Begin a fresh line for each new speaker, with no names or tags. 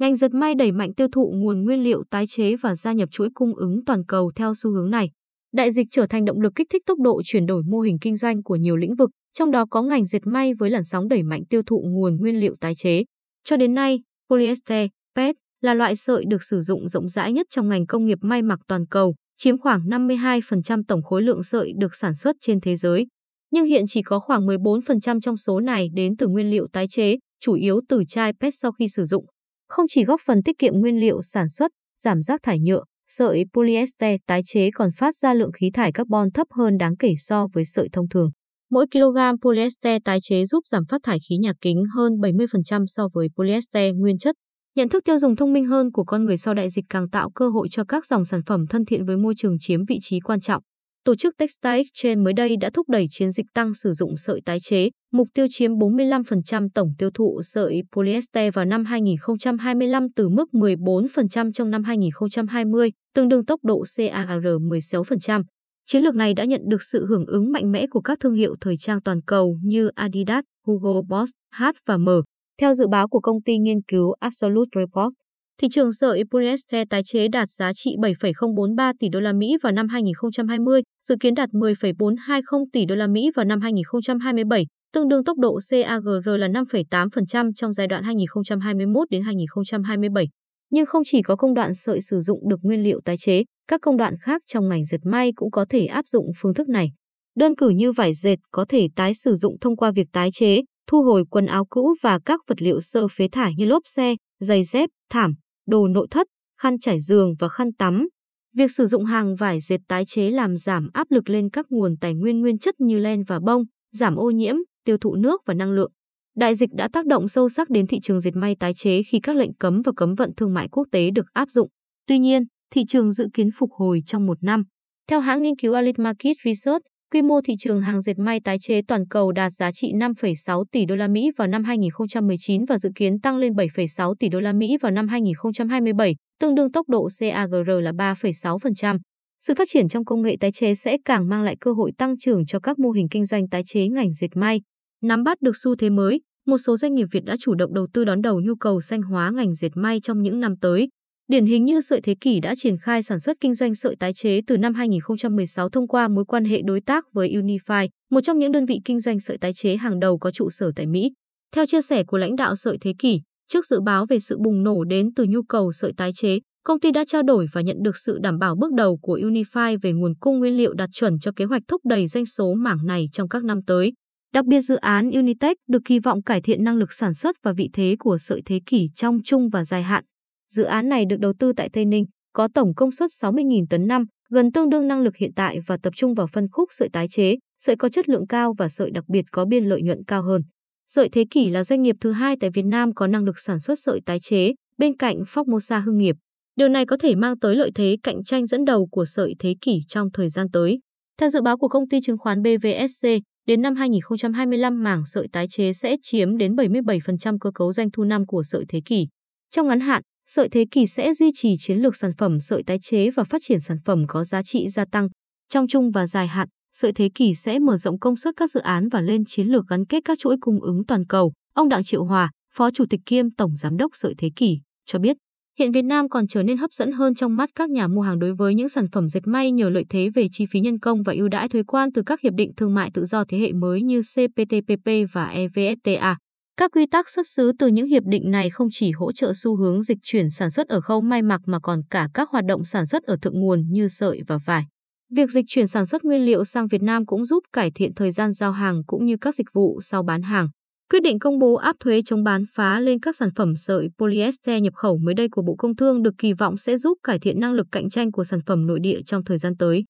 Ngành dệt may đẩy mạnh tiêu thụ nguồn nguyên liệu tái chế và gia nhập chuỗi cung ứng toàn cầu theo xu hướng này. Đại dịch trở thành động lực kích thích tốc độ chuyển đổi mô hình kinh doanh của nhiều lĩnh vực, trong đó có ngành dệt may với làn sóng đẩy mạnh tiêu thụ nguồn nguyên liệu tái chế. Cho đến nay, polyester, PET là loại sợi được sử dụng rộng rãi nhất trong ngành công nghiệp may mặc toàn cầu, chiếm khoảng 52% tổng khối lượng sợi được sản xuất trên thế giới. Nhưng hiện chỉ có khoảng 14% trong số này đến từ nguyên liệu tái chế, chủ yếu từ chai PET sau khi sử dụng. Không chỉ góp phần tiết kiệm nguyên liệu sản xuất, giảm rác thải nhựa, sợi polyester tái chế còn phát ra lượng khí thải carbon thấp hơn đáng kể so với sợi thông thường. Mỗi kg polyester tái chế giúp giảm phát thải khí nhà kính hơn 70% so với polyester nguyên chất. Nhận thức tiêu dùng thông minh hơn của con người sau đại dịch càng tạo cơ hội cho các dòng sản phẩm thân thiện với môi trường chiếm vị trí quan trọng. Tổ chức Textile Exchange mới đây đã thúc đẩy chiến dịch tăng sử dụng sợi tái chế, mục tiêu chiếm 45% tổng tiêu thụ sợi polyester vào năm 2025 từ mức 14% trong năm 2020, tương đương tốc độ CAGR 16%. Chiến lược này đã nhận được sự hưởng ứng mạnh mẽ của các thương hiệu thời trang toàn cầu như Adidas, Hugo Boss, H và M. Theo dự báo của công ty nghiên cứu Absolute Report, thị trường sợi polyester tái chế đạt giá trị 7,043 tỷ đô la Mỹ vào năm 2020, dự kiến đạt 10,420 tỷ đô la Mỹ vào năm 2027, tương đương tốc độ CAGR là 5,8% trong giai đoạn 2021 đến 2027. Nhưng không chỉ có công đoạn sợi sử dụng được nguyên liệu tái chế, các công đoạn khác trong ngành dệt may cũng có thể áp dụng phương thức này. Đơn cử như vải dệt có thể tái sử dụng thông qua việc tái chế, thu hồi quần áo cũ và các vật liệu sơ phế thải như lốp xe, giày dép, thảm, đồ nội thất, khăn trải giường và khăn tắm. Việc sử dụng hàng vải dệt tái chế làm giảm áp lực lên các nguồn tài nguyên nguyên chất như len và bông, giảm ô nhiễm, tiêu thụ nước và năng lượng. Đại dịch đã tác động sâu sắc đến thị trường dệt may tái chế khi các lệnh cấm và cấm vận thương mại quốc tế được áp dụng. Tuy nhiên, thị trường dự kiến phục hồi trong một năm. Theo hãng nghiên cứu Alit Market Research, quy mô thị trường hàng dệt may tái chế toàn cầu đạt giá trị 5,6 tỷ đô la Mỹ vào năm 2019 và dự kiến tăng lên 7,6 tỷ đô la Mỹ vào năm 2027, tương đương tốc độ CAGR là 3,6%. Sự phát triển trong công nghệ tái chế sẽ càng mang lại cơ hội tăng trưởng cho các mô hình kinh doanh tái chế ngành dệt may. Nắm bắt được xu thế mới, một số doanh nghiệp Việt đã chủ động đầu tư đón đầu nhu cầu xanh hóa ngành dệt may trong những năm tới. Điển hình như Sợi Thế Kỷ đã triển khai sản xuất kinh doanh sợi tái chế từ năm 2016 thông qua mối quan hệ đối tác với Unify, một trong những đơn vị kinh doanh sợi tái chế hàng đầu có trụ sở tại Mỹ. Theo chia sẻ của lãnh đạo Sợi Thế Kỷ, trước dự báo về sự bùng nổ đến từ nhu cầu sợi tái chế, công ty đã trao đổi và nhận được sự đảm bảo bước đầu của Unify về nguồn cung nguyên liệu đạt chuẩn cho kế hoạch thúc đẩy doanh số mảng này trong các năm tới. Đặc biệt dự án Unitech được kỳ vọng cải thiện năng lực sản xuất và vị thế của sợi thế kỷ trong trung và dài hạn. Dự án này được đầu tư tại Tây Ninh, có tổng công suất 60.000 tấn năm, gần tương đương năng lực hiện tại và tập trung vào phân khúc sợi tái chế, sợi có chất lượng cao và sợi đặc biệt có biên lợi nhuận cao hơn. Sợi Thế Kỷ là doanh nghiệp thứ hai tại Việt Nam có năng lực sản xuất sợi tái chế, bên cạnh Formosa Hưng nghiệp. Điều này có thể mang tới lợi thế cạnh tranh dẫn đầu của sợi Thế Kỷ trong thời gian tới. Theo dự báo của công ty chứng khoán BVSC, đến năm 2025 mảng sợi tái chế sẽ chiếm đến 77% cơ cấu doanh thu năm của sợi Thế Kỷ. Trong ngắn hạn, Sợi Thế Kỷ sẽ duy trì chiến lược sản phẩm sợi tái chế và phát triển sản phẩm có giá trị gia tăng. Trong chung và dài hạn, Sợi Thế Kỷ sẽ mở rộng công suất các dự án và lên chiến lược gắn kết các chuỗi cung ứng toàn cầu. Ông Đặng Triệu Hòa, Phó Chủ tịch kiêm Tổng Giám đốc Sợi Thế Kỷ, cho biết, hiện Việt Nam còn trở nên hấp dẫn hơn trong mắt các nhà mua hàng đối với những sản phẩm dệt may nhờ lợi thế về chi phí nhân công và ưu đãi thuế quan từ các hiệp định thương mại tự do thế hệ mới như CPTPP và EVFTA. Các quy tắc xuất xứ từ những hiệp định này không chỉ hỗ trợ xu hướng dịch chuyển sản xuất ở khâu may mặc mà còn cả các hoạt động sản xuất ở thượng nguồn như sợi và vải. Việc dịch chuyển sản xuất nguyên liệu sang Việt Nam cũng giúp cải thiện thời gian giao hàng cũng như các dịch vụ sau bán hàng. Quyết định công bố áp thuế chống bán phá lên các sản phẩm sợi polyester nhập khẩu mới đây của Bộ Công Thương được kỳ vọng sẽ giúp cải thiện năng lực cạnh tranh của sản phẩm nội địa trong thời gian tới.